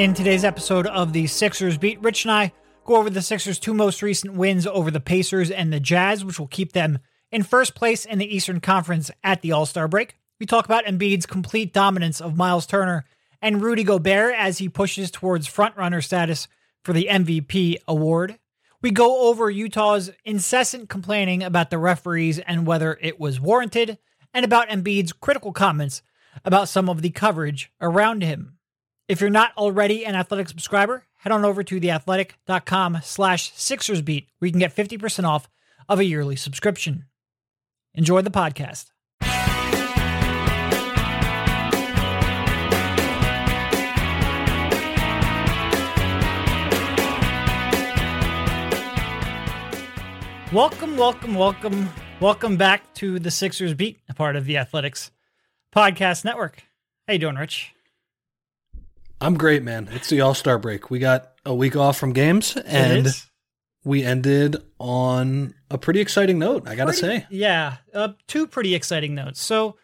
In today's episode of the Sixers Beat, Rich and I go over the Sixers' two most recent wins over the Pacers and the Jazz, which will keep them in first place in the Eastern Conference at the All Star break. We talk about Embiid's complete dominance of Myles Turner and Rudy Gobert as he pushes towards frontrunner status for the MVP award. We go over Utah's incessant complaining about the referees and whether it was warranted, and about Embiid's critical comments about some of the coverage around him. If you're not already an Athletic subscriber, head on over to theathletic.com slash Sixersbeat where you can get 50% off of a yearly subscription. Enjoy the podcast. Welcome, welcome, welcome, welcome back to the Sixers Beat, a part of the Athletics Podcast Network. How you doing, Rich? I'm great, man. It's the All Star break. We got a week off from games, and we ended on a pretty exciting note. I gotta pretty, say, yeah, uh, two pretty exciting notes. So,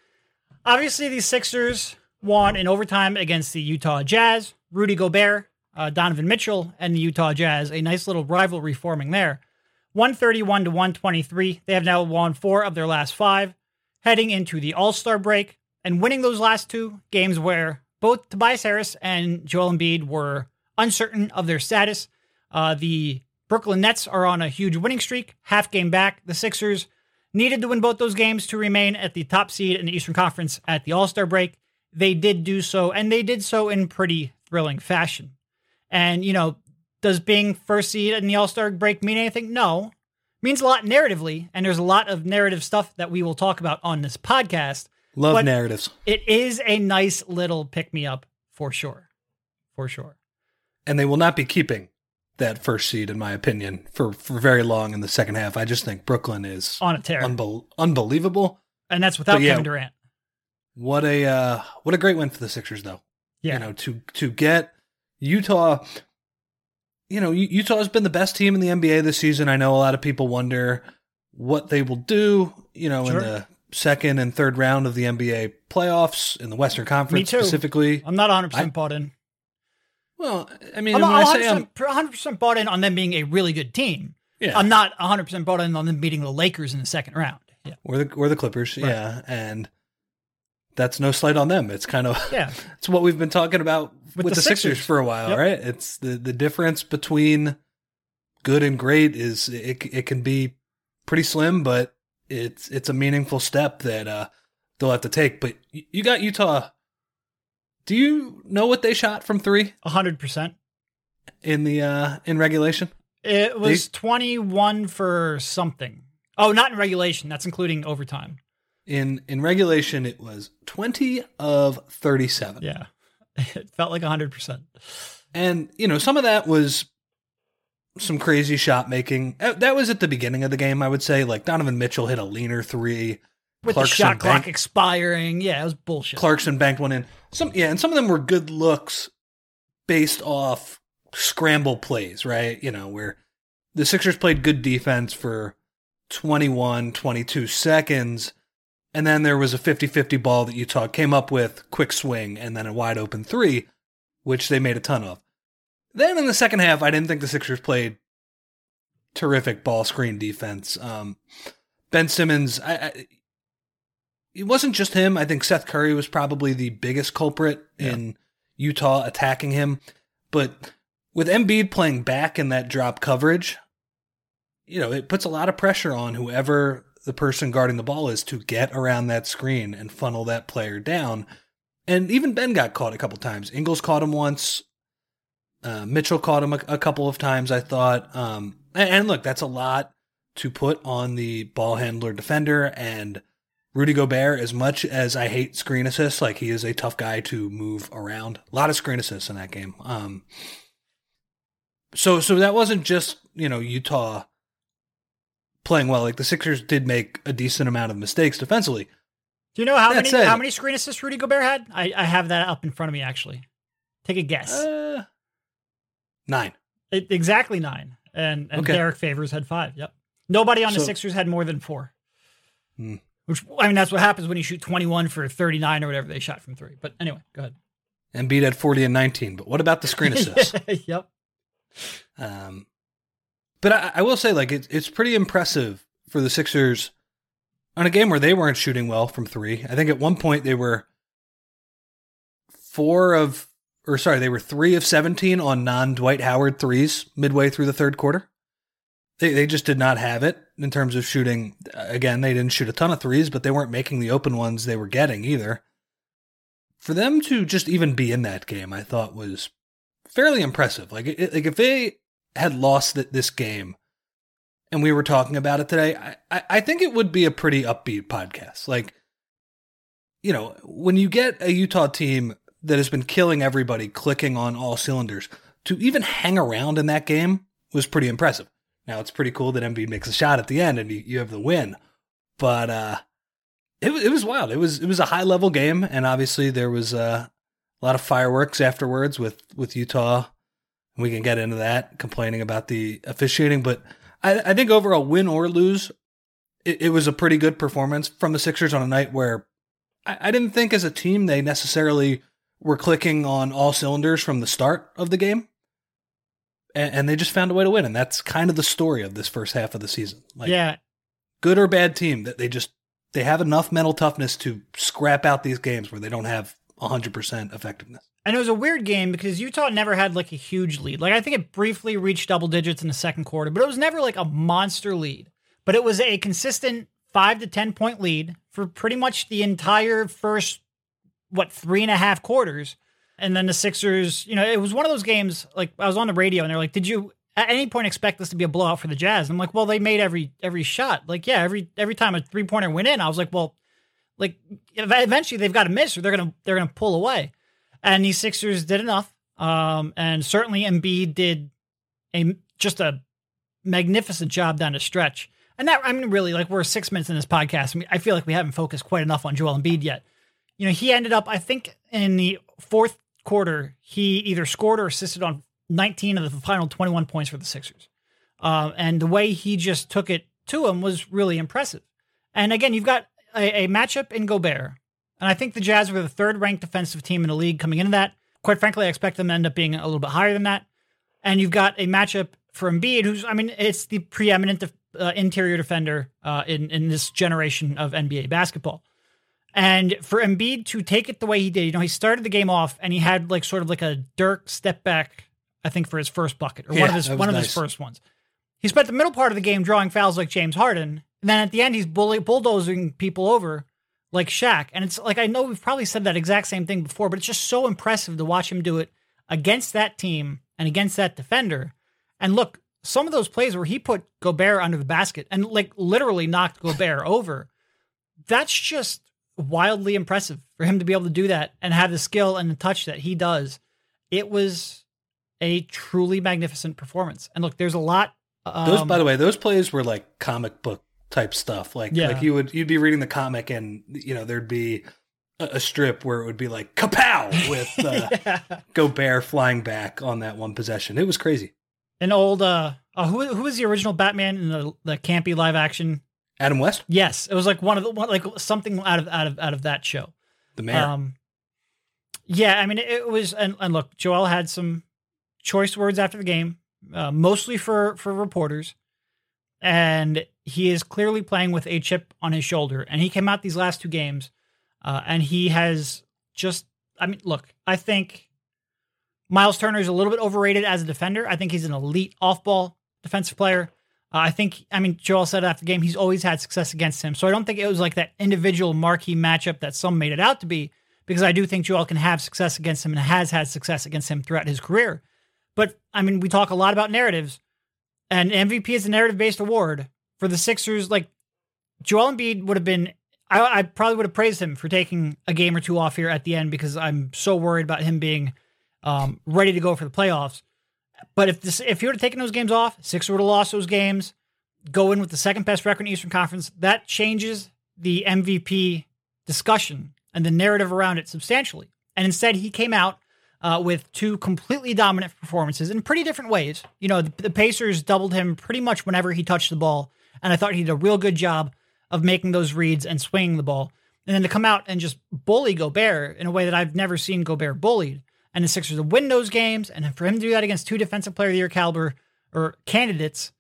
obviously, the Sixers won in overtime against the Utah Jazz. Rudy Gobert, uh, Donovan Mitchell, and the Utah Jazz. A nice little rivalry forming there. 131 to 123. They have now won four of their last five, heading into the All Star break and winning those last two games where both Tobias Harris and Joel Embiid were uncertain of their status. Uh, the Brooklyn Nets are on a huge winning streak, half game back. The Sixers needed to win both those games to remain at the top seed in the Eastern Conference at the All Star break. They did do so, and they did so in pretty thrilling fashion. And, you know, does being first seed in the All Star break mean anything? No. It means a lot narratively, and there's a lot of narrative stuff that we will talk about on this podcast. Love narratives. It is a nice little pick me up for sure. For sure. And they will not be keeping that first seed, in my opinion, for, for very long in the second half. I just think Brooklyn is on a tear, unbe- unbelievable, and that's without yeah, Kevin Durant. What a uh, what a great win for the Sixers, though. Yeah, you know to to get Utah you know, Utah has been the best team in the NBA this season. I know a lot of people wonder what they will do, you know, sure. in the second and third round of the NBA playoffs in the Western Conference specifically. I'm not 100% I, bought in. Well, I mean, I'm, when 100%, I say I'm 100% bought in on them being a really good team. Yeah. I'm not 100% bought in on them beating the Lakers in the second round. Yeah. Or the or the Clippers, right. yeah. And that's no slight on them. It's kind of yeah. it's what we've been talking about with, with the, the Sixers. Sixers. for a while, yep. right? It's the the difference between good and great is it it can be pretty slim, but it's it's a meaningful step that uh, they'll have to take. But you got Utah. Do you know what they shot from three? hundred percent in the uh, in regulation. It was twenty one for something. Oh, not in regulation. That's including overtime. In in regulation, it was twenty of thirty seven. Yeah, it felt like hundred percent. And you know, some of that was some crazy shot making. Uh, that was at the beginning of the game, I would say. Like Donovan Mitchell hit a leaner three. With Clarkson the shot clock expiring. Yeah, it was bullshit. Clarkson banked one in. Some yeah, and some of them were good looks based off scramble plays, right? You know, where the Sixers played good defense for 21, 22 seconds and then there was a 50 50 ball that Utah came up with, quick swing, and then a wide open three, which they made a ton of. Then in the second half, I didn't think the Sixers played terrific ball screen defense. Um, ben Simmons, I, I, it wasn't just him. I think Seth Curry was probably the biggest culprit yeah. in Utah attacking him. But with Embiid playing back in that drop coverage, you know, it puts a lot of pressure on whoever the person guarding the ball is to get around that screen and funnel that player down. And even Ben got caught a couple times. Ingles caught him once. Uh, Mitchell caught him a, a, couple of times, I thought. Um, and, and look, that's a lot to put on the ball handler defender. And Rudy Gobert, as much as I hate screen assists, like he is a tough guy to move around. A lot of screen assists in that game. Um, so, so that wasn't just you know Utah playing well. Like the Sixers did make a decent amount of mistakes defensively. Do you know how that many said, how many screen assists Rudy Gobert had? I, I have that up in front of me actually. Take a guess. Uh, nine. It, exactly nine. And and okay. Derrick Favors had five. Yep. Nobody on the so, Sixers had more than four. Hmm. Which I mean that's what happens when you shoot 21 for 39 or whatever they shot from 3. But anyway, go ahead. Embiid had 40 and 19. But what about the screen assists? yep. Um, but I, I will say, like, it, it's pretty impressive for the Sixers on a game where they weren't shooting well from three. I think at one point they were four of, or sorry, they were three of 17 on non Dwight Howard threes midway through the third quarter. They, they just did not have it in terms of shooting. Again, they didn't shoot a ton of threes, but they weren't making the open ones they were getting either. For them to just even be in that game, I thought was fairly impressive. Like, it, like if they had lost this game and we were talking about it today, I, I think it would be a pretty upbeat podcast. Like, you know, when you get a Utah team that has been killing everybody, clicking on all cylinders, to even hang around in that game was pretty impressive. Now it's pretty cool that Embiid makes a shot at the end and you, have the win, but uh, it it was wild. It was it was a high level game, and obviously there was uh, a lot of fireworks afterwards with with Utah. We can get into that, complaining about the officiating, but I, I think overall, win or lose, it, it, was a pretty good performance from the Sixers on a night where I, I didn't think as a team they necessarily were clicking on all cylinders from the start of the game and, and, they just found a way to win. And that's kind of the story of this first half of the season. Like, yeah, good or bad team that they just they have enough mental toughness to scrap out these games where they don't have 100% effectiveness. And it was a weird game because Utah never had like a huge lead. Like I think it briefly reached double digits in the second quarter, but it was never like a monster lead. But it was a consistent five to 10 point lead for pretty much the entire first, what, three and a half quarters. And then the Sixers, you know, it was one of those games. Like I was on the radio, and they're like, "Did you at any point expect this to be a blowout for the Jazz?" I'm like, "Well, they made every every shot. Like, yeah, every every time a three pointer went in, I was like, well, like eventually they've got to miss or they're gonna they're gonna pull away." And these Sixers did enough, um, and certainly Embiid did a just a magnificent job down the stretch. And that I mean, really, like we're six minutes in this podcast. I feel like we haven't focused quite enough on Joel Embiid yet. You know, he ended up, I think, in the fourth quarter, he either scored or assisted on 19 of the final 21 points for the Sixers. Uh, and the way he just took it to him was really impressive. And again, you've got a, a matchup in Gobert. And I think the Jazz were the third ranked defensive team in the league coming into that. Quite frankly, I expect them to end up being a little bit higher than that. And you've got a matchup for Embiid, who's, I mean, it's the preeminent uh, interior defender uh, in, in this generation of NBA basketball. And for Embiid to take it the way he did, you know, he started the game off and he had like sort of like a Dirk step back, I think, for his first bucket or yeah, one of his one nice. of his first ones. He spent the middle part of the game drawing fouls like James Harden, and then at the end he's bully, bulldozing people over like Shaq. And it's like I know we've probably said that exact same thing before, but it's just so impressive to watch him do it against that team and against that defender. And look, some of those plays where he put Gobert under the basket and like literally knocked Gobert over, that's just wildly impressive for him to be able to do that and have the skill and the touch that he does. It was a truly magnificent performance. And look, there's a lot. Um, those, by the way, those plays were like comic book type stuff. Like, yeah. like you would you'd be reading the comic, and you know there'd be a, a strip where it would be like kapow with uh, yeah. Gobert flying back on that one possession. It was crazy. An old uh, uh who who was the original Batman in the the campy live action Adam West? Yes, it was like one of the one, like something out of out of out of that show. The mayor. Um, yeah, I mean it, it was, and, and, look, Joel had some choice words after the game, uh, mostly for for reporters, and he is clearly playing with a chip on his shoulder. And he came out these last two games, uh, and he has just, I mean, look, I think Myles Turner is a little bit overrated as a defender. I think he's an elite off ball defensive player. Uh, I think, I mean, Joel said after the game, he's always had success against him. So I don't think it was like that individual marquee matchup that some made it out to be, because I do think Joel can have success against him and has had success against him throughout his career. But I mean, we talk a lot about narratives, and MVP is a narrative based award for the Sixers. Like, Joel Embiid would have been, I, I probably would have praised him for taking a game or two off here at the end because I'm so worried about him being um, ready to go for the playoffs. But if this, if you would have taken those games off, Sixers would have lost those games. Go in with the second best record in Eastern Conference. That changes the MVP discussion and the narrative around it substantially. And instead, he came out uh, with two completely dominant performances in pretty different ways. You know, the, the, Pacers doubled him pretty much whenever he touched the ball, and I thought he did a real good job of making those reads and swinging the ball. And then to come out and just bully Gobert in a way that I've never seen Gobert bullied, and the Sixers to win those games, and for him to do that against two Defensive Player of the Year caliber or candidates,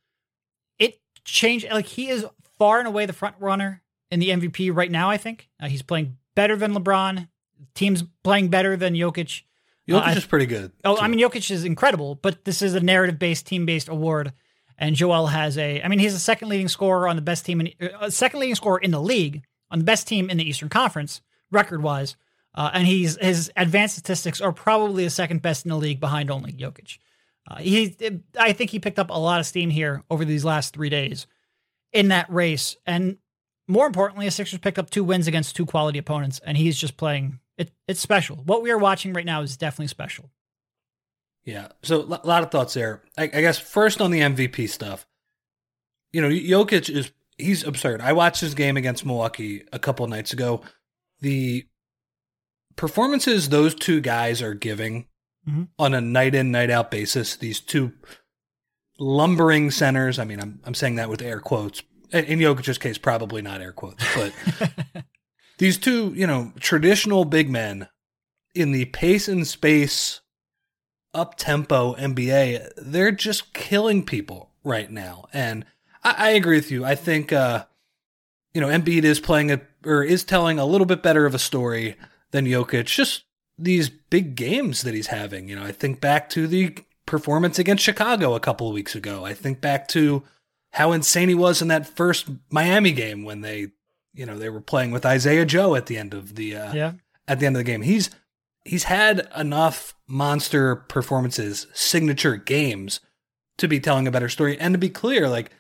it changed. Like he is far and away the front runner in the MVP right now. I think uh, he's playing better than LeBron. Team's playing better than Jokic. Jokic uh, is pretty good. Oh, too. I mean, Jokic is incredible, but this is a narrative based, team based award. And Joel has a, I mean, he's the second leading scorer on the best team, in, uh, second leading scorer in the league on the best team in the Eastern Conference, record wise. Uh, and he's his advanced statistics are probably the second best in the league behind only Jokic. Uh, he, I think he picked up a lot of steam here over these last three days in that race, and more importantly, the Sixers picked up two wins against two quality opponents, and he's just playing. It, it's special. What we are watching right now is definitely special. Yeah. So a lot of thoughts there. I, I guess first on the MVP stuff. You know, Jokic is he's absurd. I watched his game against Milwaukee a couple nights ago. The performances those two guys are giving mm-hmm. on a night in night out basis, these two lumbering centers. I mean, I'm I'm saying that with air quotes. In Jokic's case, probably not air quotes, but these two, you know, traditional big men in the pace and space up tempo NBA, they're just killing people right now. And I, I agree with you. I think uh, you know, Embiid is playing a or is telling a little bit better of a story than Jokic. Just these big games that he's having. You know, I think back to the performance against Chicago a couple of weeks ago. I think back to how insane he was in that first Miami game when they, you know, they were playing with Isaiah Joe at the end of the uh, yeah at the end of the game. He's he's had enough monster performances, signature games to be telling a better story. And to be clear, like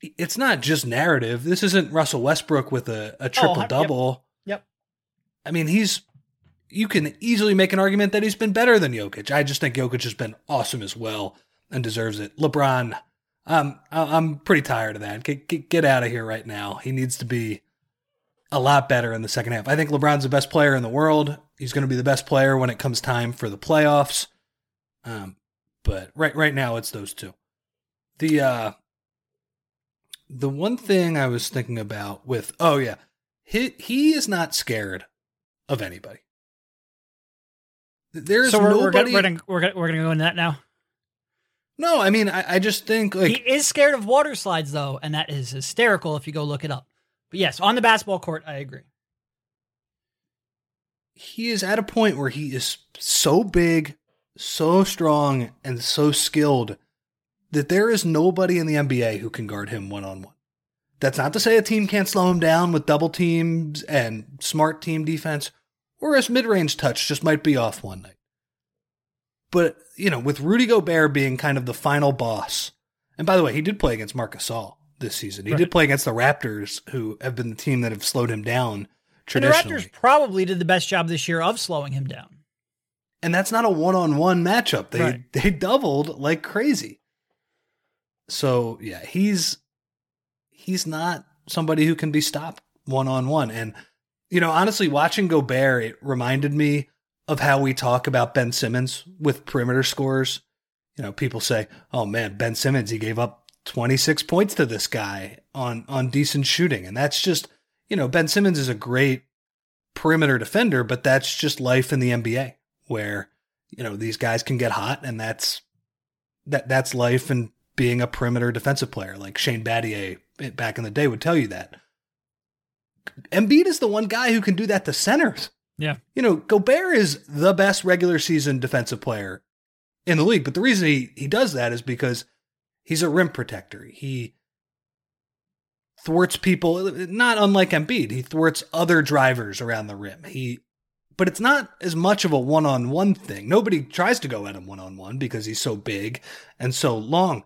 it's not just narrative. This isn't Russell Westbrook with a, a triple double. Yep. I mean, he's you can easily make an argument that he's been better than Jokic. I just think Jokic has been awesome as well and deserves it. LeBron, um, I'm pretty tired of that. Get, get, get out of here right now. He needs to be a lot better in the second half. I think LeBron's the best player in the world. He's going to be the best player when it comes time for the playoffs. Um, but right right now it's those two. The uh, the one thing I was thinking about with oh yeah, he he is not scared of anybody. There's so we're, nobody. We're gonna, we're gonna, we're gonna go into that now. No, I mean I, I just think like he is scared of water slides though, and that is hysterical if you go look it up. But yes, on the basketball court, I agree. He is at a point where he is so big, so strong, and so skilled that there is nobody in the NBA who can guard him one on one. That's not to say a team can't slow him down with double teams and smart team defense, or his mid range touch just might be off one night. But, you know, with Rudy Gobert being kind of the final boss, and by the way, he did play against Marc Gasol this season. He right. did play against the Raptors, who have been the team that have slowed him down traditionally. And the Raptors probably did the best job this year of slowing him down. And that's not a one-on-one matchup. They right. they doubled like crazy. So yeah, he's he's not somebody who can be stopped one-on-one. And you know, honestly, watching Gobert, it reminded me of how we talk about Ben Simmons with perimeter scores. You know, people say, "Oh man, Ben Simmons, he gave up 26 points to this guy on on decent shooting. And that's just, you know, Ben Simmons is a great perimeter defender, but that's just life in the NBA where, you know, these guys can get hot and that's that that's life and being a perimeter defensive player. Like Shane Battier back in the day would tell you that. Embiid is the one guy who can do that to centers. Yeah. You know, Gobert is the best regular season defensive player in the league, but the reason he he does that is because He's a rim protector. He thwarts people, not unlike Embiid. He thwarts other drivers around the rim. He, but it's not as much of a one-on-one thing. Nobody tries to go at him one-on-one because he's so big and so long.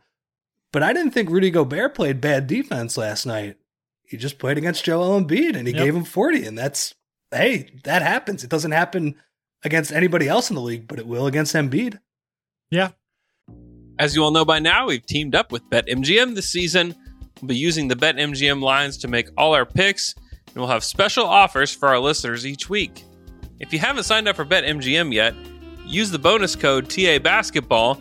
But I didn't think Rudy Gobert played bad defense last night. He just played against Joel Embiid and he yep. gave him 40. And that's, hey, that happens. It doesn't happen against anybody else in the league, but it will against Embiid. Yeah. As you all know by now, we've teamed up with BetMGM this season. We'll be using the BetMGM lines to make all our picks, and we'll have special offers for our listeners each week. If you haven't signed up for BetMGM yet, use the bonus code TA Basketball,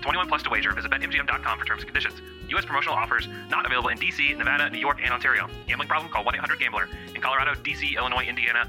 21 plus to wager. Visit BetMGM.com for terms and conditions. U.S. promotional offers not available in D.C., Nevada, New York, and Ontario. Gambling problem? Call 1-800-GAMBLER. In Colorado, D.C., Illinois, Indiana,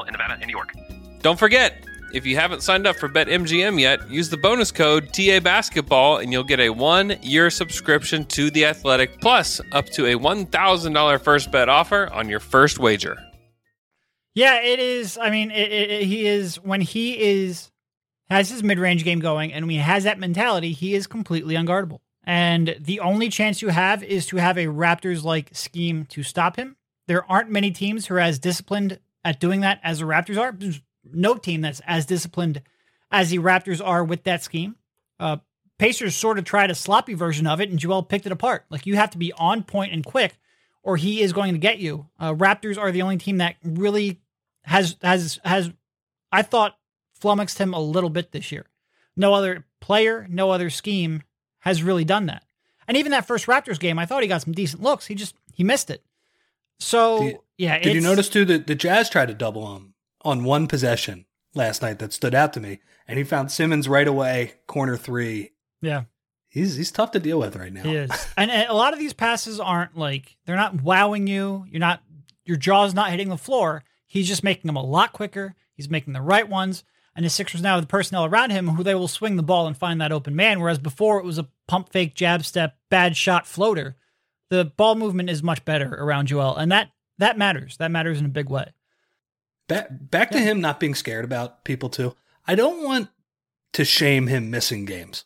in Nevada and New York. Don't forget, if you haven't signed up for BetMGM yet, use the bonus code TA Basketball and you'll get a one year subscription to The Athletic, plus up to a $1,000 first bet offer on your first wager. Yeah, it is. I mean, it, it, it- he is when he is has his mid range game going, and when he has that mentality, he is completely unguardable. And the only chance you have is to have a Raptors like scheme to stop him. There aren't many teams who are as disciplined at doing that as the Raptors are. There's no team that's as disciplined as the Raptors are with that scheme. Uh, Pacers sort of tried a sloppy version of it, and Joel picked it apart. Like you have to be on point and quick, or he is going to get you. Uh, Raptors are the only team that really has has has I thought flummoxed him a little bit this year. No other player, no other scheme has really done that. And even that first Raptors game, I thought he got some decent looks. He just he missed it. So yeah, Did you notice too that the Jazz tried to double him on one possession last night that stood out to me, and he found Simmons right away, corner three. Yeah, He's he's tough to deal with right now. he is. and, and a lot of these passes aren't like they're not wowing you. You're not your jaw's not hitting the floor. He's just making them a lot quicker. He's making the right ones. And the Sixers now have the personnel around him who they will swing the ball and find that open man. Whereas before it was a pump fake, jab step, bad shot floater. The ball movement is much better around Joel, and that that matters. That matters in a big way. Back back to him not being scared about people too. I don't want to shame him missing games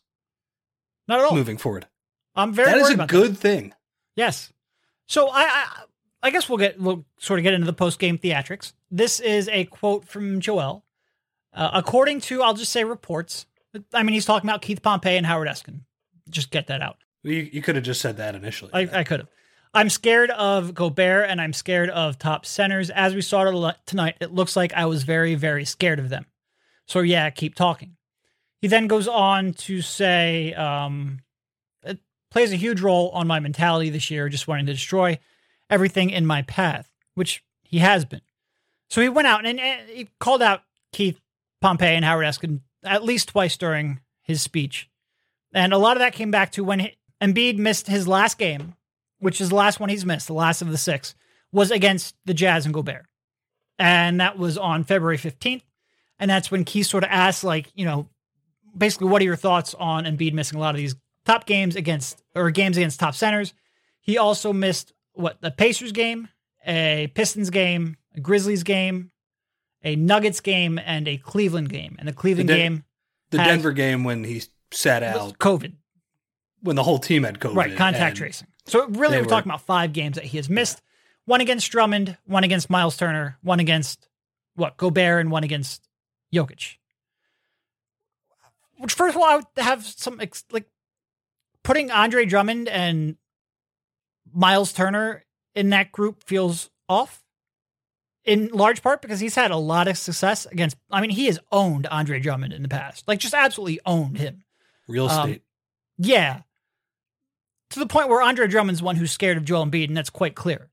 Not at all. moving forward. I'm very that is a good thing. Yes. So I, I I guess we'll get we'll sort of get into the post game theatrics. This is a quote from Joel. Uh, according to I'll just say reports. I mean he's talking about Keith Pompey and Howard Eskin. Just get that out. You, you could have just said that initially. I, I could have. I'm scared of Gobert and I'm scared of top centers. As we saw tonight, it looks like I was very, very scared of them. So, yeah, keep talking. He then goes on to say, um, it plays a huge role on my mentality this year, just wanting to destroy everything in my path, which he has been. So he went out and, and he called out Keith Pompey and Howard Eskin at least twice during his speech. And a lot of that came back to when he, Embiid missed his last game, which is the last one he's missed, the last of the six, was against the Jazz and Gobert. And that was on February 15th. And that's when Keith sort of asked, like, you know, basically, what are your thoughts on Embiid missing a lot of these top games against, or games against top centers? He also missed, what, the Pacers game, a Pistons game, a Grizzlies game, a Nuggets game, and a Cleveland game. And the Cleveland The Den- game the Denver game when he sat out COVID. when the whole team had COVID. Right, contact and tracing. So really, they we're were- talking about five games that he has missed. One against Drummond, one against Myles Turner, one against what Gobert, and one against Jokic. Which, first of all, I would have some like putting Andre Drummond and Myles Turner in that group feels off. In large part because he's had a lot of success against. I mean, he has owned Andre Drummond in the past, like just absolutely owned him. Real Um, estate. Yeah. To the point where Andre Drummond's one who's scared of Joel Embiid, and that's quite clear.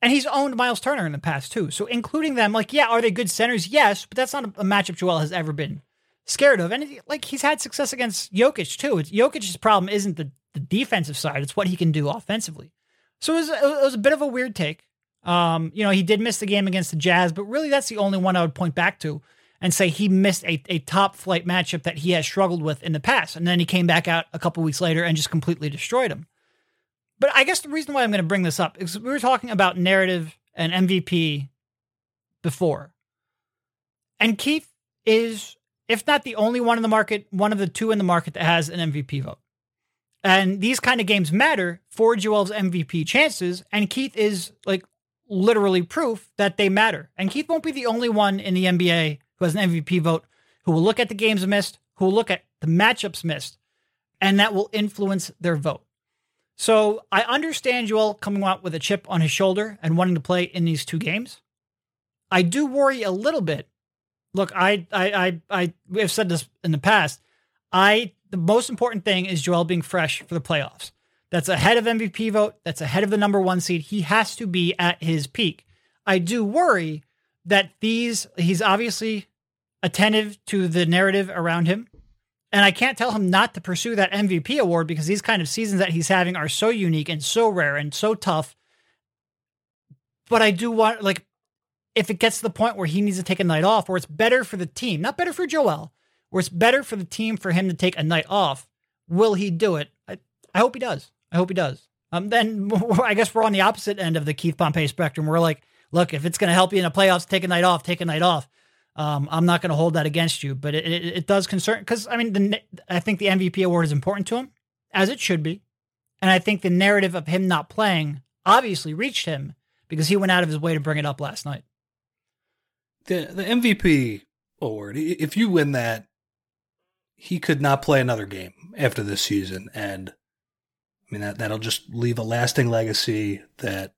And he's owned Myles Turner in the past too. So including them, like, yeah, are they good centers? Yes, but that's not a, matchup Joel has ever been scared of. And like he's had success against Jokic too. It's, Jokic's problem isn't the, the defensive side; it's what he can do offensively. So it was, it was a bit of a weird take. Um, you know, he did miss the game against the Jazz, but really that's the only one I would point back to and say he missed a, a top flight matchup that he has struggled with in the past. And then he came back out a couple weeks later and just completely destroyed him. But I guess the reason why I'm going to bring this up is we were talking about narrative and MVP before. And Keith is, if not the only one in the market, one of the two in the market that has an MVP vote. And these kind of games matter for Joel's MVP chances. And Keith is like literally proof that they matter. And Keith won't be the only one in the NBA who has an MVP vote who will look at the games missed, who will look at the matchups missed, and that will influence their vote. So I understand Joel coming out with a chip on his shoulder and wanting to play in these two games. I do worry a little bit. Look, I I I I have said this in the past. I the most important thing is Joel being fresh for the playoffs. That's ahead of MVP vote. That's ahead of the number one seed. He has to be at his peak. I do worry that these he's obviously attentive to the narrative around him. And I can't tell him not to pursue that MVP award because these kind of seasons that he's having are so unique and so rare and so tough. But I do want, like, if it gets to the point where he needs to take a night off, or it's better for the team, not better for Joel, where it's better for the team for him to take a night off, will he do it? I, I hope he does. I hope he does. Um, then I guess we're on the opposite end of the Keith Pompey spectrum. We're like, look, if it's going to help you in the playoffs, take a night off, take a night off. Um, I'm not going to hold that against you, but it, it, it does concern because I mean, the, I think the MVP award is important to him, as it should be, and I think the narrative of him not playing obviously reached him because he went out of his way to bring it up last night. The the MVP award, if you win that, he could not play another game after this season, and I mean that that'll just leave a lasting legacy that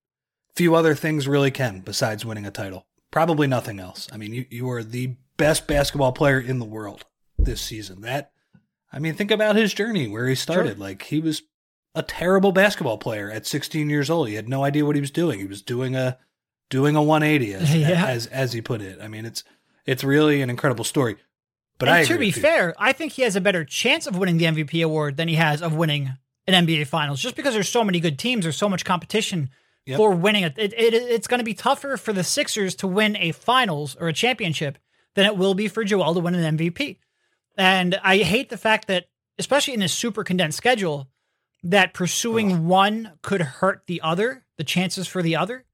few other things really can besides winning a title probably nothing else. I mean, you, you are the best basketball player in the world this season. That, I mean, think about his journey where he started. Sure. Like, he was a terrible basketball player at 16 years old. He had no idea what he was doing. He was doing a, doing a 180 as, yeah. as, as he put it. I mean, it's, it's really an incredible story. But and I to be fair, I think he has a better chance of winning the MVP award than he has of winning an NBA Finals, just because there's so many good teams, there's so much competition yep. for winning it. It, it. It's going to be tougher for the Sixers to win a finals or a championship than it will be for Joel to win an MVP. And I hate the fact that, especially in a super condensed schedule, that pursuing one could hurt the other, the chances for the other.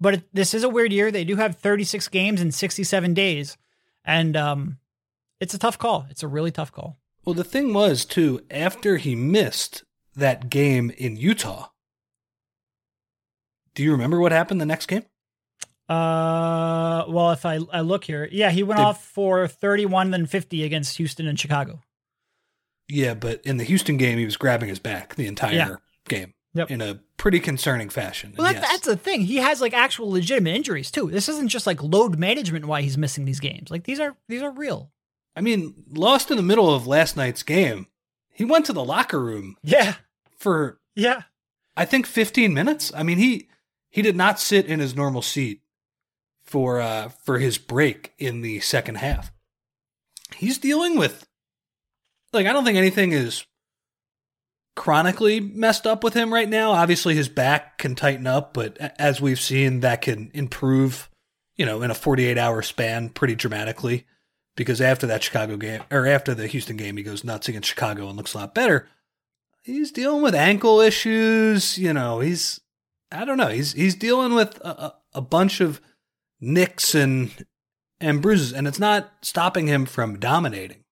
But it, this is a weird year. They do have 36 games in 67 days. And um, it's a tough call. It's a really tough call. Well, the thing was, too, after he missed that game in Utah, do you remember what happened the next game? Uh, well, if I, I look here, yeah, he went Did, off for 31 then 50 against Houston and Chicago. Yeah, but in the Houston game, he was grabbing his back the entire yeah. game yep. in a pretty concerning fashion. Well, that, yes. that's the thing. He has like actual legitimate injuries too. This isn't just like load management why he's missing these games. Like these are these are real. I mean, lost in the middle of last night's game, he went to the locker room. Yeah. For yeah, I think 15 minutes. I mean, he he did not sit in his normal seat for uh, for his break in the second half. He's dealing with like I don't think anything is chronically messed up with him right now. Obviously his back can tighten up, but as we've seen that can improve, you know, in a 48-hour span pretty dramatically because after that Chicago game or after the Houston game he goes nuts against Chicago and looks a lot better. He's dealing with ankle issues, you know, he's I don't know. He's he's dealing with a, a bunch of nicks and and bruises, and it's not stopping him from dominating.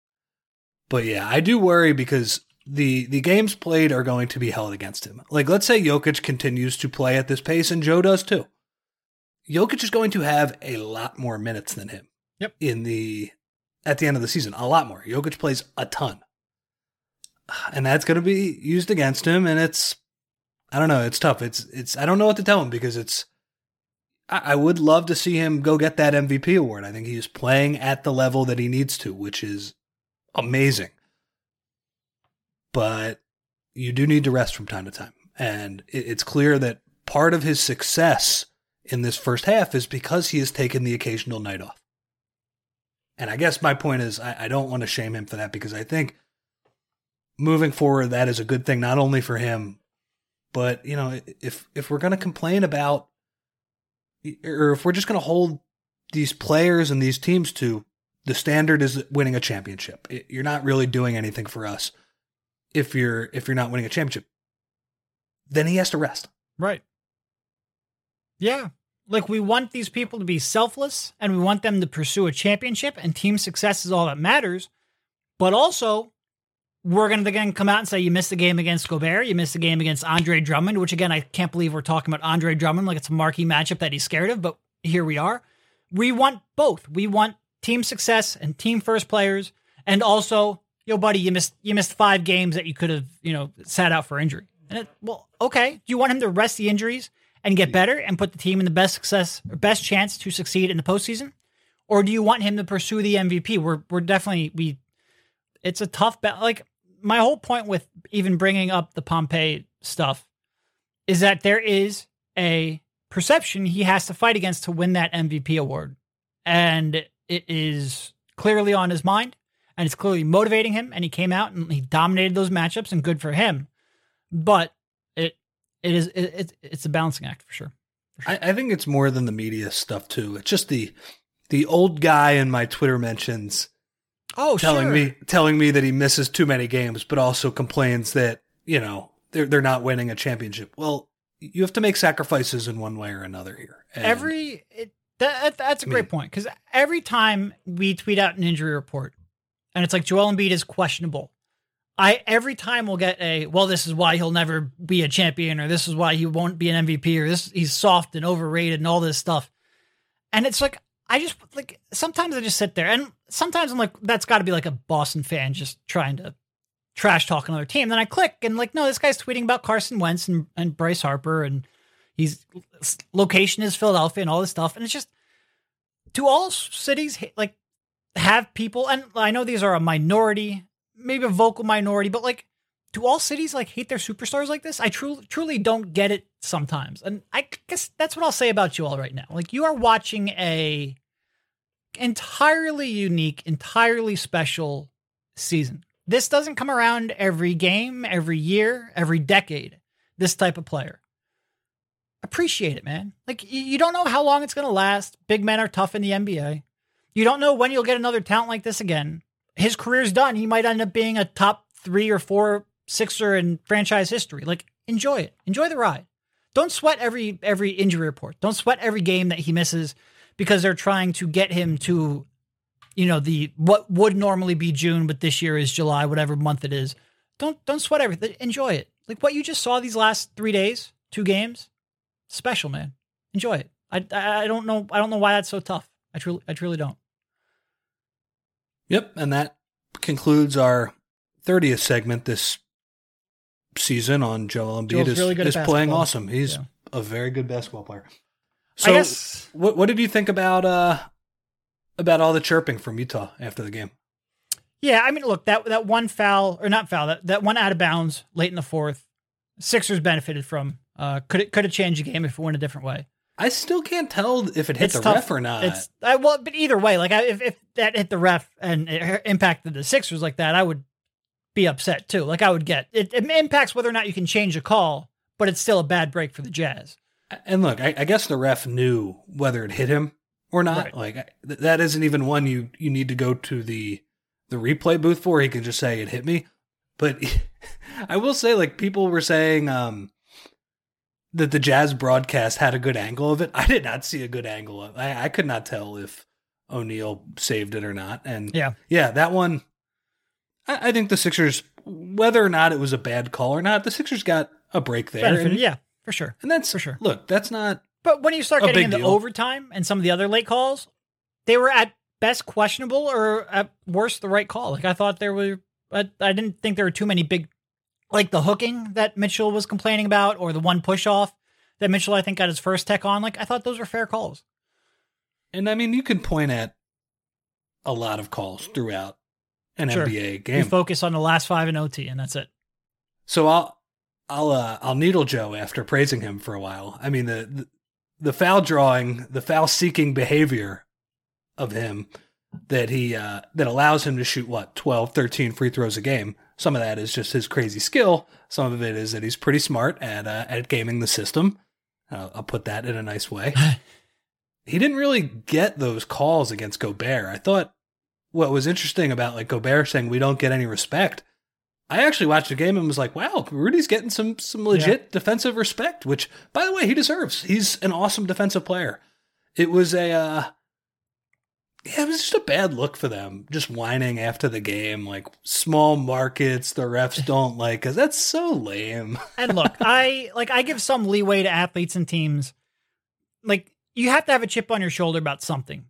But yeah, I do worry because the the games played are going to be held against him. Like let's say Jokic continues to play at this pace, and Joe does too. Jokic is going to have a lot more minutes than him. Yep. In the at the end of the season, a lot more. Jokic plays a ton, and that's going to be used against him, and it's I don't know. It's tough. It's it's. I don't know what to tell him because it's. I, I would love to see him go get that MVP award. I think he's playing at the level that he needs to, which is amazing. But you do need to rest from time to time, and it, it's clear that part of his success in this first half is because he has taken the occasional night off. And I guess my point is, I, I don't want to shame him for that because I think moving forward, that is a good thing, not only for him, but you know, if if we're going to complain about, or if we're just going to hold these players and these teams to the standard is winning a championship, you're not really doing anything for us if you're if you're not winning a championship. Then he has to rest. Right. Yeah. like we want these people to be selfless and we want them to pursue a championship and team success is all that matters. But also, we're going to again come out and say you missed the game against Gobert, you missed the game against Andre Drummond, which again I can't believe we're talking about Andre Drummond like it's a marquee matchup that he's scared of, but here we are. We want both. We want team success and team first players, and also, yo, buddy, you missed you missed five games that you could have you know sat out for injury. And it, well, okay, do you want him to rest the injuries and get better and put the team in the best success or best chance to succeed in the postseason, or do you want him to pursue the MVP? We're we're definitely we. It's a tough bet. Like my whole point with even bringing up the Pompey stuff is that there is a perception he has to fight against to win that MVP award. And it is clearly on his mind and it's clearly motivating him. And he came out and he dominated those matchups and good for him. But it it is it, it's a balancing act for sure. For sure. I, I think it's more than the media stuff too. It's just the the old guy in my Twitter mentions Oh, telling sure. me telling me that he misses too many games, but also complains that you know they're they're not winning a championship. Well, you have to make sacrifices in one way or another here. And every it, that, that's a great Me. point because every time we tweet out an injury report and it's like Joel Embiid is questionable, I every time we'll get a well, this is why he'll never be a champion, or this is why he won't be an MVP, or this he's soft and overrated and all this stuff. And it's like I just like sometimes I just sit there and sometimes I'm like, that's got to be like a Boston fan just trying to trash talk another team. Then I click and like, no, this guy's tweeting about Carson Wentz and, and Bryce Harper and he's location is Philadelphia and all this stuff. And it's just, do all cities like have people? And I know these are a minority, maybe a vocal minority, but like, do all cities like hate their superstars like this? I truly, truly don't get it sometimes. And I guess that's what I'll say about you all right now. Like, you are watching a entirely unique, entirely special season. This doesn't come around every game, every year, every decade. This type of player. Appreciate it, man. Like, you don't know how long it's going to last. Big men are tough in the NBA. You don't know when you'll get another talent like this again. His career's done. He might end up being a top three or four sixer in franchise history. Like, enjoy it. Enjoy the ride. Don't sweat every every injury report. Don't sweat every game that he misses because they're trying to get him to, you know, the what would normally be June, but this year is July, whatever month it is. Don't don't sweat everything. Enjoy it. Like what you just saw these last three days, two games, special, man. Enjoy it. I I don't know I don't know why that's so tough. I truly I truly don't. Yep, and that concludes our 30th segment this season on Joel Embiid Joel's is, really is playing awesome. He's Yeah. a very good basketball player. I So, guess what what did you think about uh about all the chirping from Utah after the game? Yeah, I mean, look that that one foul or not foul that that one out of bounds late in the fourth, Sixers benefited from. Uh, could it could have changed the game if it went a different way? I still can't tell if it hit It's the tough. ref or not. It's I, well, but either way, like I, if if that hit the ref and it impacted the Sixers like that, I would be upset too. Like I would get it, it impacts whether or not you can change a call, but it's still a bad break for the Jazz. And look, I, I guess the ref knew whether it hit him or not. Right. Like I- th- that isn't even one you you need to go to the the replay booth for. He can just say it hit me. But I will say, like people were saying um, that the Jazz broadcast had a good angle of it. I did not see a good angle of. I, I could not tell if O'Neale saved it or not. And Yeah. yeah, that one. I, I think the Sixers, whether or not it was a bad call or not, the Sixers got a break there. Benefited, And, yeah, for sure. and that's For sure. Look, that's not But when you start getting into deal. overtime and some of the other late calls, they were at best questionable or at worst the right call. Like I thought there were, I, I didn't think there were too many big, like the hooking that Mitchell was complaining about or the one push off that Mitchell I think got his first tech on. Like I thought those were fair calls. And I mean, you can point at a lot of calls throughout an Sure. NBA game. focus on the last five in OT and that's it. so I'll I'll uh, I'll needle Joe after praising him for a while. I mean the, the the foul drawing, the foul seeking behavior of him that he uh, that allows him to shoot what 12, 13 free throws a game. Some of that is just his crazy skill. Some of it is that he's pretty smart at uh, at gaming the system. Uh, I'll put that in a nice way. he didn't really get those calls against Gobert. I thought what was interesting about like Gobert saying we don't get any respect I actually watched the game and was like, wow, Rudy's getting some some legit defensive respect, which by the way, he deserves. He's an awesome defensive player. It was a uh yeah, it was just a bad look for them, just whining after the game, like small markets, the refs don't like us. That's so lame. and look, I like I give some leeway to athletes and teams. Like you have to have a chip on your shoulder about something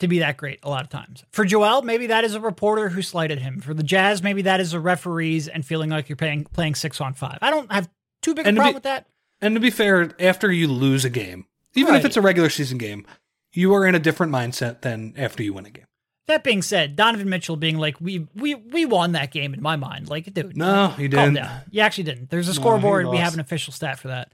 to be that great a lot of times. For Joel, maybe that is a reporter who slighted him. For the Jazz, maybe that is a referees and feeling like you're playing playing six on five. I don't have too big a And problem be- with that. And to be fair, after you lose a game, even if it's a regular season game, you are in a different mindset than after you win a game. That being said, Donovan Mitchell being like, we we we won that game in my mind. Like, dude, No, you didn't. down. You actually didn't. There's a No, scoreboard. we have an official stat for that.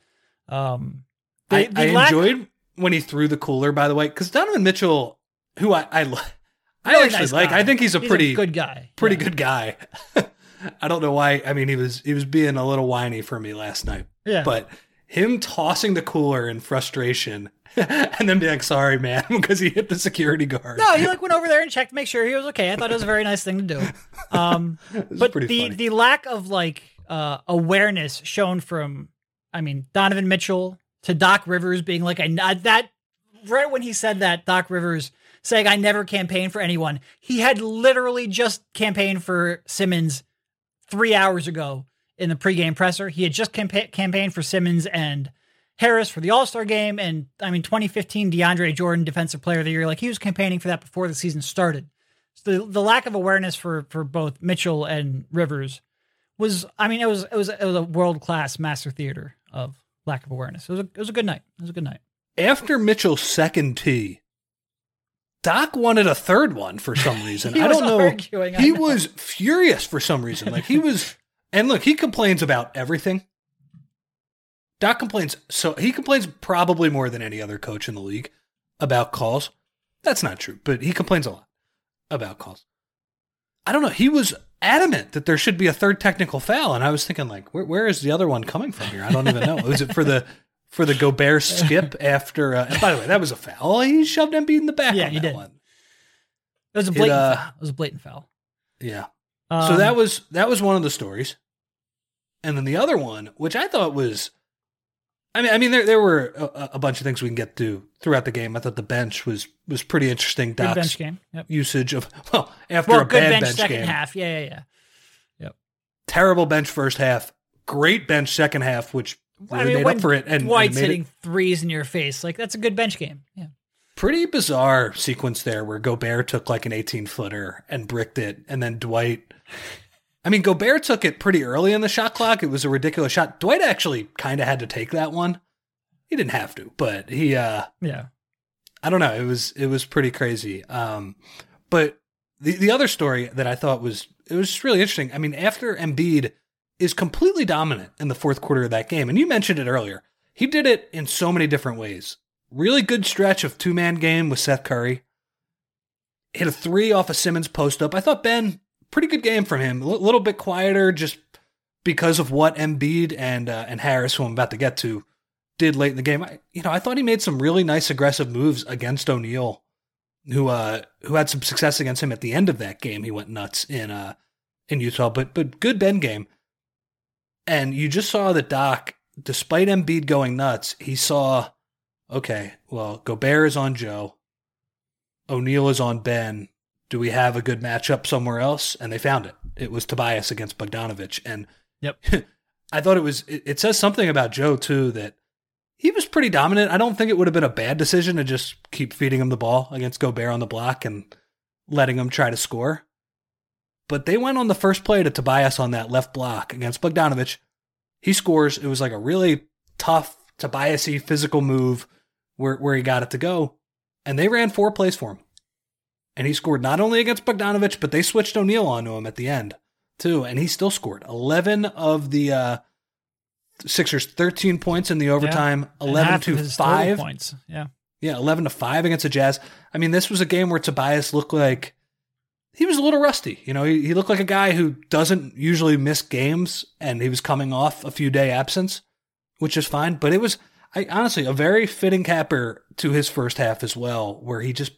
Um, I, the- the I lack- enjoyed when he threw the cooler, by the way, because Donovan Mitchell, who I I, I really actually nice like, guy. I think he's a pretty good guy. pretty Yeah. good guy. I don't know why. I mean, he was he was being a little whiny for me last night, Yeah, but him tossing the cooler in frustration and then being like, "Sorry, man," because he hit the security guard. No, he like went over there and checked to make sure he was okay. I thought it was a very nice thing to do. Um, but the funny. the lack of like uh, awareness shown from, I mean, Donovan Mitchell to Doc Rivers being like, I that right when he said that Doc Rivers saying I never campaigned for anyone, he had literally just campaigned for Simmons three hours ago in the pregame presser. He had just campa- campaigned for Simmons and Harris for the All Star game, and I mean 2015 DeAndre Jordan Defensive Player of the Year. Like he was campaigning for that before the season started. So the the lack of awareness for for both Mitchell and Rivers was, I mean, it was it was it was a world class master theater of lack of awareness. It was a, it was a good night. It was a good night. After Mitchell's second tee, Doc wanted a third one for some reason. I don't know. arguing, he know. was furious for some reason. Like he was, and look, he complains about everything. Doc complains so he complains probably more than any other coach in the league about calls. That's not true, but he complains a lot about calls. I don't know. He was adamant that there should be a third technical foul, and I was thinking like, where, where is the other one coming from here? I don't even know. Was it for the for the Gobert skip after? Uh, and by the way, that was a foul. He shoved Embiid in the back. Yeah, on he that did. One. It was a blatant uh, foul. It was a blatant foul. Yeah. Um, so that was that was one of the stories, and then the other one, which I thought was, I mean, I mean, there there were a, a bunch of things we can get to throughout the game. I thought the bench was was pretty interesting. Doc's bench game. Yep. usage of well after Well, a good bad bench, bench, second game, half. Yeah, yeah, yeah. Yep. Terrible bench first half, great bench second half, which really made when up for it and, and White's made hitting it threes in your face. Like that's a good bench game. Yeah. pretty bizarre sequence there where Gobert took like an 18 footer and bricked it, and then Dwight. I mean, Gobert took it pretty early in the shot clock. It was a ridiculous shot. Dwight actually kind of had to take that one. He didn't have to, but he, uh, Yeah. I don't know. It was, it was pretty crazy. Um, but the, the other story that I thought was, it was just really interesting. I mean, after Embiid is completely dominant in the fourth quarter of that game, and you mentioned it earlier, he did it in so many different ways. Really good stretch of two man game with Seth Curry. Hit a three off a Simmons post up. I thought Ben, pretty good game from him. A little bit quieter just because of what Embiid and uh, and Harris, who I'm about to get to, did late in the game. I, you know, I thought he made some really nice aggressive moves against O'Neale, who uh who had some success against him at the end of that game. He went nuts in uh in Utah, but but good Ben game. And you just saw that Doc, despite Embiid going nuts, he saw, okay, well, Gobert is on Joe, O'Neale is on Ben. Do we have a good matchup somewhere else? And they found it. It was Tobias against Bogdanovic, and Yep. I thought it was. It, it says something about Joe too that he was pretty dominant. I don't think it would have been a bad decision to just keep feeding him the ball against Gobert on the block and letting him try to score. But they went on the first play to Tobias on that left block against Bogdanovic. He scores. It was like a really tough Tobias-y physical move where, where he got it to go. And they ran four plays for him. And he scored not only against Bogdanovic, but they switched O'Neale onto him at the end too. And he still scored 11 of the uh, Sixers, 13 points in the overtime, And 11 to of his total 5. points. Yeah. Yeah, 11 to 5 against the Jazz. I mean, this was a game where Tobias looked like he was a little rusty. You know, he, he looked like a guy who doesn't usually miss games, and he was coming off a few day absence, which is fine. But it was, I honestly, a very fitting capper to his first half as well, where he just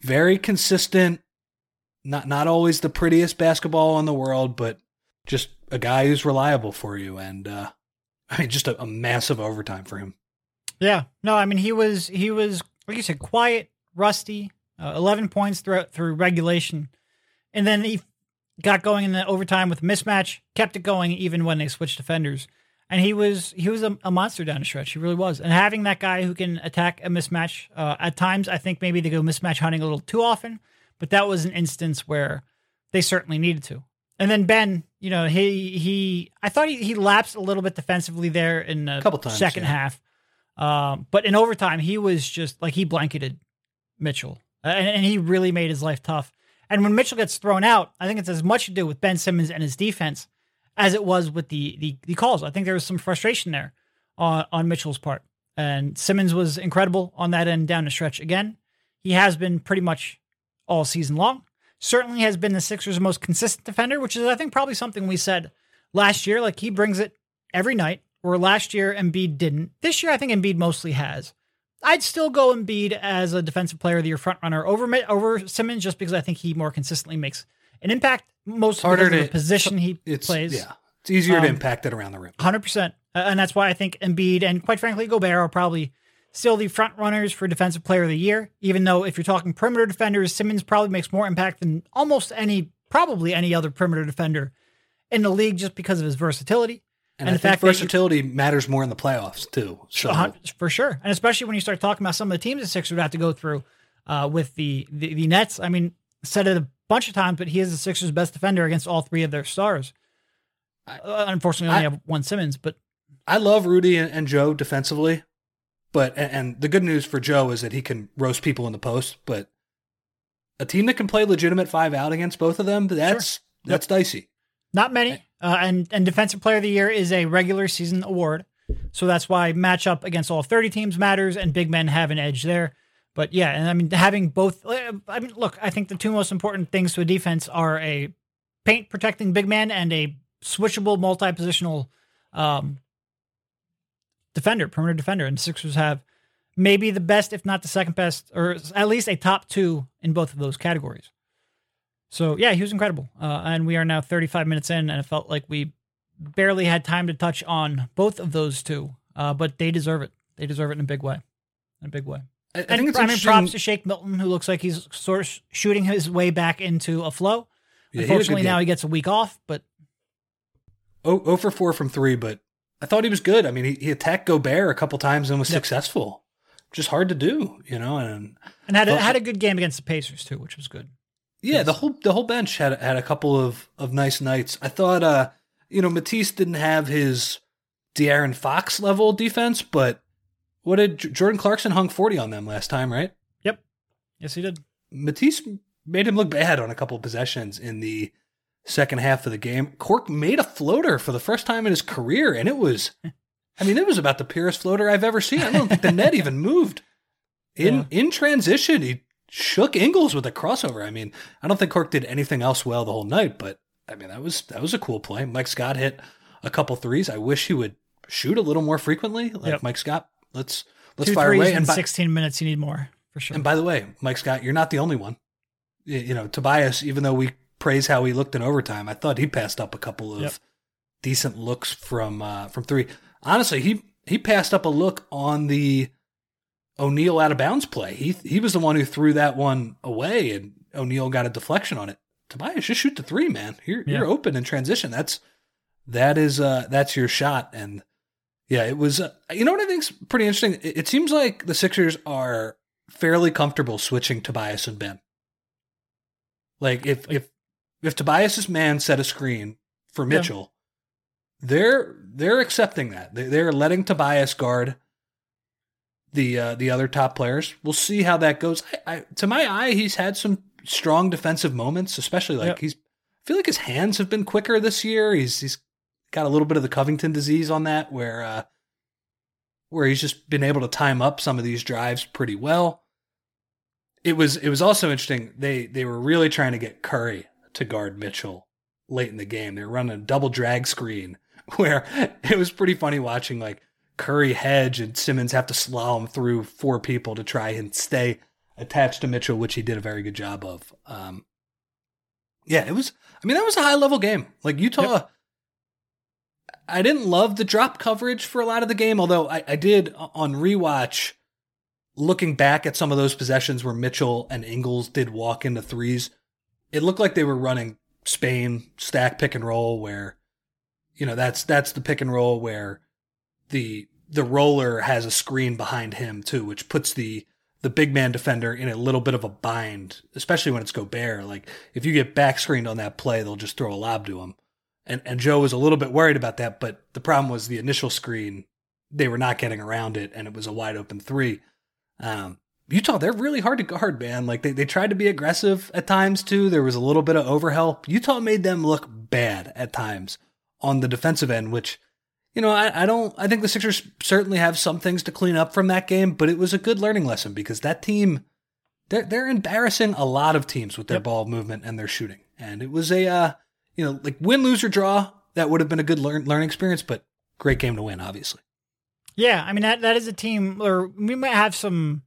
very consistent, not not always the prettiest basketball in the world, but just a guy who's reliable for you, and uh, I mean, just a, a massive overtime for him. Yeah. No, I mean he was he was like you said, quiet, rusty. Uh, Eleven points throughout through regulation, and then he got going in the overtime with a mismatch. Kept it going even when they switched defenders, and he was he was a, a monster down the stretch. He really was. And having that guy who can attack a mismatch uh, at times, I think maybe they go mismatch hunting a little too often, but that was an instance where they certainly needed to. And then Ben, you know, he he I thought he, he lapsed a little bit defensively there in the Couple times, second yeah. half. Um, but in overtime, he was just like he blanketed Mitchell, Uh, and, and he really made his life tough. And when Mitchell gets thrown out, I think it's as much to do with Ben Simmons and his defense as it was with the the, the calls. I think there was some frustration there on on Mitchell's part, and Simmons was incredible on that end down the stretch. Again, he has been pretty much all season long. Certainly has been the Sixers' most consistent defender, which is I think probably something we said last year. Like he brings it every night. Where last year Embiid didn't. This year I think Embiid mostly has. I'd still go Embiid as a defensive player of the year front runner over over Simmons just because I think he more consistently makes an impact. Most Harder to- the position he It's plays. yeah, it's easier to Um, impact it around the rim. Hundred percent, and that's why I think Embiid and quite frankly Gobert are probably still the front runners for defensive player of the year. Even though if you're talking perimeter defenders, Simmons probably makes more impact than almost any, probably any other perimeter defender in the league, just because of his versatility And, and I the think fact you- versatility matters more in the playoffs too. So for sure, and especially when you start talking about some of the teams the Sixers would have to go through uh, with the, the the Nets. I mean, said it a bunch of times, but he is the Sixers' best defender against all three of their stars. Uh, unfortunately, only have one Simmons, but I love Rudy and, and Joe defensively, but and, and the good news for Joe is that he can roast people in the post. But a team that can play legitimate five out against both of them, that's that's dicey. Not many. Uh, and and defensive player of the year is a regular season award, so that's why matchup against all thirty teams matters, and big men have an edge there. But yeah, and I mean having both. uh, I mean, look, I think the two most important things to a defense are a paint protecting big man and a switchable multi positional um, defender, perimeter defender. And the Sixers have maybe the best, if not the second best, or at least a top two in both of those categories. So yeah, he was incredible. Uh, and we are now 35 minutes in, and it felt like we barely had time to touch on both of those two. Uh, but they deserve it. They deserve it in a big way. In a big way. I, I And think it's I mean, interesting. props to Shake Milton, who looks like he's sort of shooting his way back into a flow. Yeah, he had a good Unfortunately, now he gets a week off, but oh, oh for four from three, but I thought he was good. I mean, he, he attacked Gobert a couple times and was Yep. successful. Just hard to do, you know. And and had a, had a good game against the Pacers too, which was good. Yeah, the whole the whole bench had had a couple of of nice nights. I thought, uh, you know, Matisse didn't have his De'Aaron Fox level defense, but what did J- Jordan Clarkson hung forty on them last time, right? Yep. Yes, he did. Matisse made him look bad on a couple of possessions in the second half of the game. Cork made a floater for the first time in his career, and it was, I mean, it was about the purest floater I've ever seen. I don't think the net even moved. In Yeah. in transition, he shook Ingles with a crossover. I mean, I don't think Cork did anything else well the whole night, but I mean, that was that was a cool play. Mike Scott hit a couple threes. I wish he would shoot a little more frequently, like Yep. Mike Scott. Let's let's Two fire away. in And by, 16 minutes. You need more for sure. and by the way, Mike Scott, you're not the only one. You know, Tobias, even though we praise how he looked in overtime, I thought he passed up a couple of Yep. decent looks from uh, from three. Honestly, he he passed up a look on the O'Neale out of bounds play. He he was the one who threw that one away, and O'Neale got a deflection on it. Tobias, just shoot the three, man. You're Yeah. you're open in transition. That's that is uh that's your shot. And yeah, it was. Uh, you know what I think's pretty interesting. It, it seems like the Sixers are fairly comfortable switching Tobias and Ben. Like if if if Tobias's man set a screen for Yeah. Mitchell, they're they're accepting that. They- They're letting Tobias guard the uh, the other top players. We'll see how that goes. I, I, to my eye, he's had some strong defensive moments, especially like Yep. he's. I feel like his hands have been quicker this year. He's he's got a little bit of the Covington disease on that, where uh, where he's just been able to time up some of these drives pretty well. It was it was also interesting. They they were really trying to get Curry to guard Mitchell late in the game. They were running a double drag screen where it was pretty funny watching like Curry hedge and Simmons have to slalom through four people to try and stay attached to Mitchell, which he did a very good job of. Um, yeah, it was. I mean, that was a high level game. Like Utah, I didn't love the drop coverage for a lot of the game, although I, I did on rewatch, looking back at some of those possessions where Mitchell and Ingles did walk into threes, it looked like they were running Spain stack pick and roll where, you know, that's that's the pick and roll where the the roller has a screen behind him too, which puts the the big man defender in a little bit of a bind, especially when it's Gobert. Like if you get back screened on that play, they'll just throw a lob to him. And and Joe was a little bit worried about that, but the problem was the initial screen, they were not getting around it, and it was a wide open three. Um, Utah, they're really hard to guard, man. Like they, they tried to be aggressive at times too. There was a little bit of overhelp. Utah made them look bad at times on the defensive end, which, you know, I, I don't I think the Sixers certainly have some things to clean up from that game, but it was a good learning lesson because that team they're they're embarrassing a lot of teams with their Yep. ball movement and their shooting. And it was a uh, you know, like win, lose or draw, that would have been a good learn, learning experience, but great game to win, obviously. Yeah, I mean that that is a team, or we might have some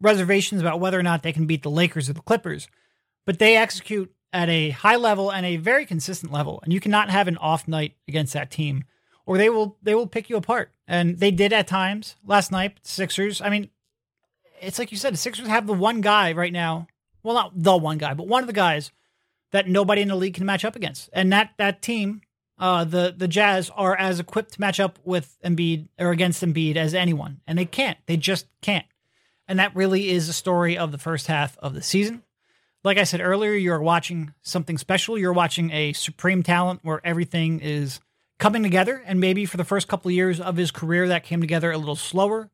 reservations about whether or not they can beat the Lakers or the Clippers, but they execute at a high level and a very consistent level, and you cannot have an off night against that team, or they will they will pick you apart, and they did at times last night. Sixers, I mean, it's like you said, the Sixers have the one guy right now, well, not the one guy, but one of the guys that nobody in the league can match up against, and that that team uh, the the Jazz are as equipped to match up with Embiid or against Embiid as anyone, and they can't. They just can't. And that really is the story of the first half of the season. Like I said earlier, you're watching something special. You're watching a supreme talent where everything is coming together. And maybe for the first couple of years of his career, that came together a little slower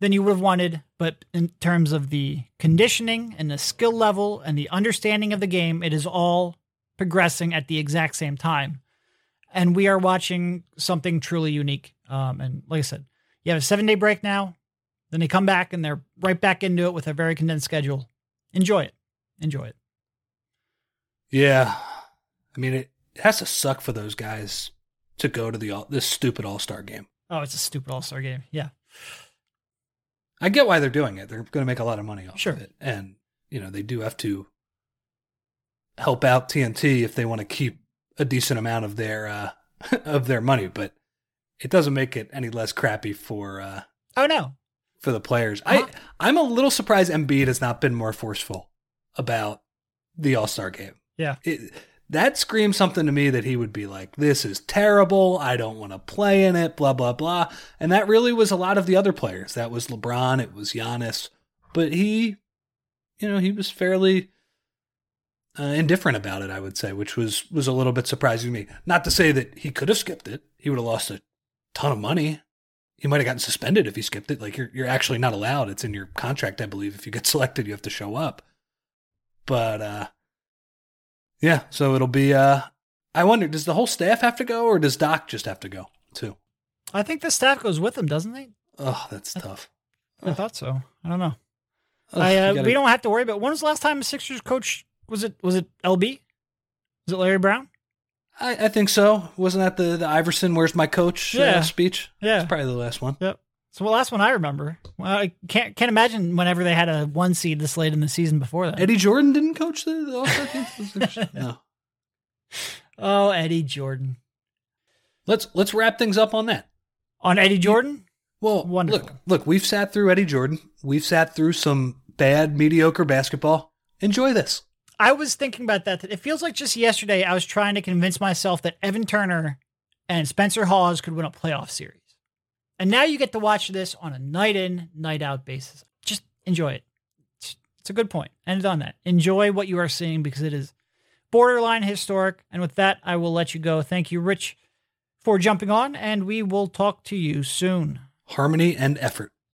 than you would have wanted. But in terms of the conditioning and the skill level and the understanding of the game, it is all progressing at the exact same time and we are watching something truly unique. Um, and like I said, you have a seven day break now. Then they come back and they're right back into it with a very condensed schedule. Enjoy it. Enjoy it. Yeah. I mean, it, it has to suck for those guys to go to the all, this stupid All Star game. Oh, it's a stupid All Star game. Yeah. I get why they're doing it. They're going to make a lot of money off Sure. of it, and you know they do have to help out TNT if they want to keep a decent amount of their uh, of their money. But it doesn't make it any less crappy for uh, Oh no. for the players. Huh? I I'm a little surprised Embiid has not been more forceful about the All Star game. Yeah. It, that screams something to me that he would be like, "This is terrible. I don't want to play in it." Blah blah blah. And that really was a lot of the other players. That was LeBron. It was Giannis. But he, you know, he was fairly uh, indifferent about it. I would say, which was was a little bit surprising to me. Not to say that he could have skipped it. He would have lost a ton of money. He might have gotten suspended if he skipped it. Like you're you're actually not allowed. It's in your contract, I believe. If you get selected, you have to show up. But uh yeah, so it'll be uh I wonder, does the whole staff have to go or does Doc just have to go too? I think the staff goes with them, doesn't they? Oh, that's tough. I thought so. I don't know. Ugh, I, uh, gotta- we don't have to worry about when was the last time a Sixers coach was it was it LB? Was it Larry Brown? I, I think so. Wasn't that the, the Iverson "Where's my coach" Yeah. uh, speech? Yeah. It's probably the last one. Yep. So the last one I remember. Well, I can't can't imagine whenever they had a one seed this late in the season before that. Eddie Jordan didn't coach the, the All-Star team. no. Oh, Eddie Jordan. Let's let's wrap things up on that. On Eddie Jordan? Well, Wonderful. look, look, we've sat through Eddie Jordan. We've sat through some bad, mediocre basketball. Enjoy this. I was thinking about that. It feels like just yesterday I was trying to convince myself that Evan Turner and Spencer Hawes could win a playoff series. And now you get to watch this on a night in, night out basis. Just enjoy it. It's, a good point. End on that. Enjoy what you are seeing because it is borderline historic. And with that, I will let you go. Thank you, Rich, for jumping on, and we will talk to you soon. Harmony and effort.